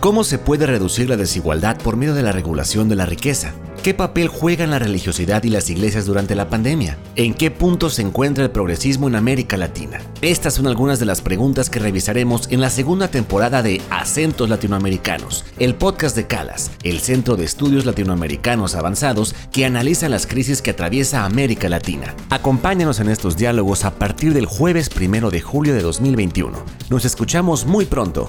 ¿Cómo se puede reducir la desigualdad por medio de la regulación de la riqueza? ¿Qué papel juegan la religiosidad y las iglesias durante la pandemia? ¿En qué punto se encuentra el progresismo en América Latina? Estas son algunas de las preguntas que revisaremos en la segunda temporada de Acentos Latinoamericanos, el podcast de Calas, el Centro de Estudios Latinoamericanos Avanzados que analiza las crisis que atraviesa América Latina. Acompáñanos en estos diálogos a partir del jueves primero de julio de 2021. Nos escuchamos muy pronto.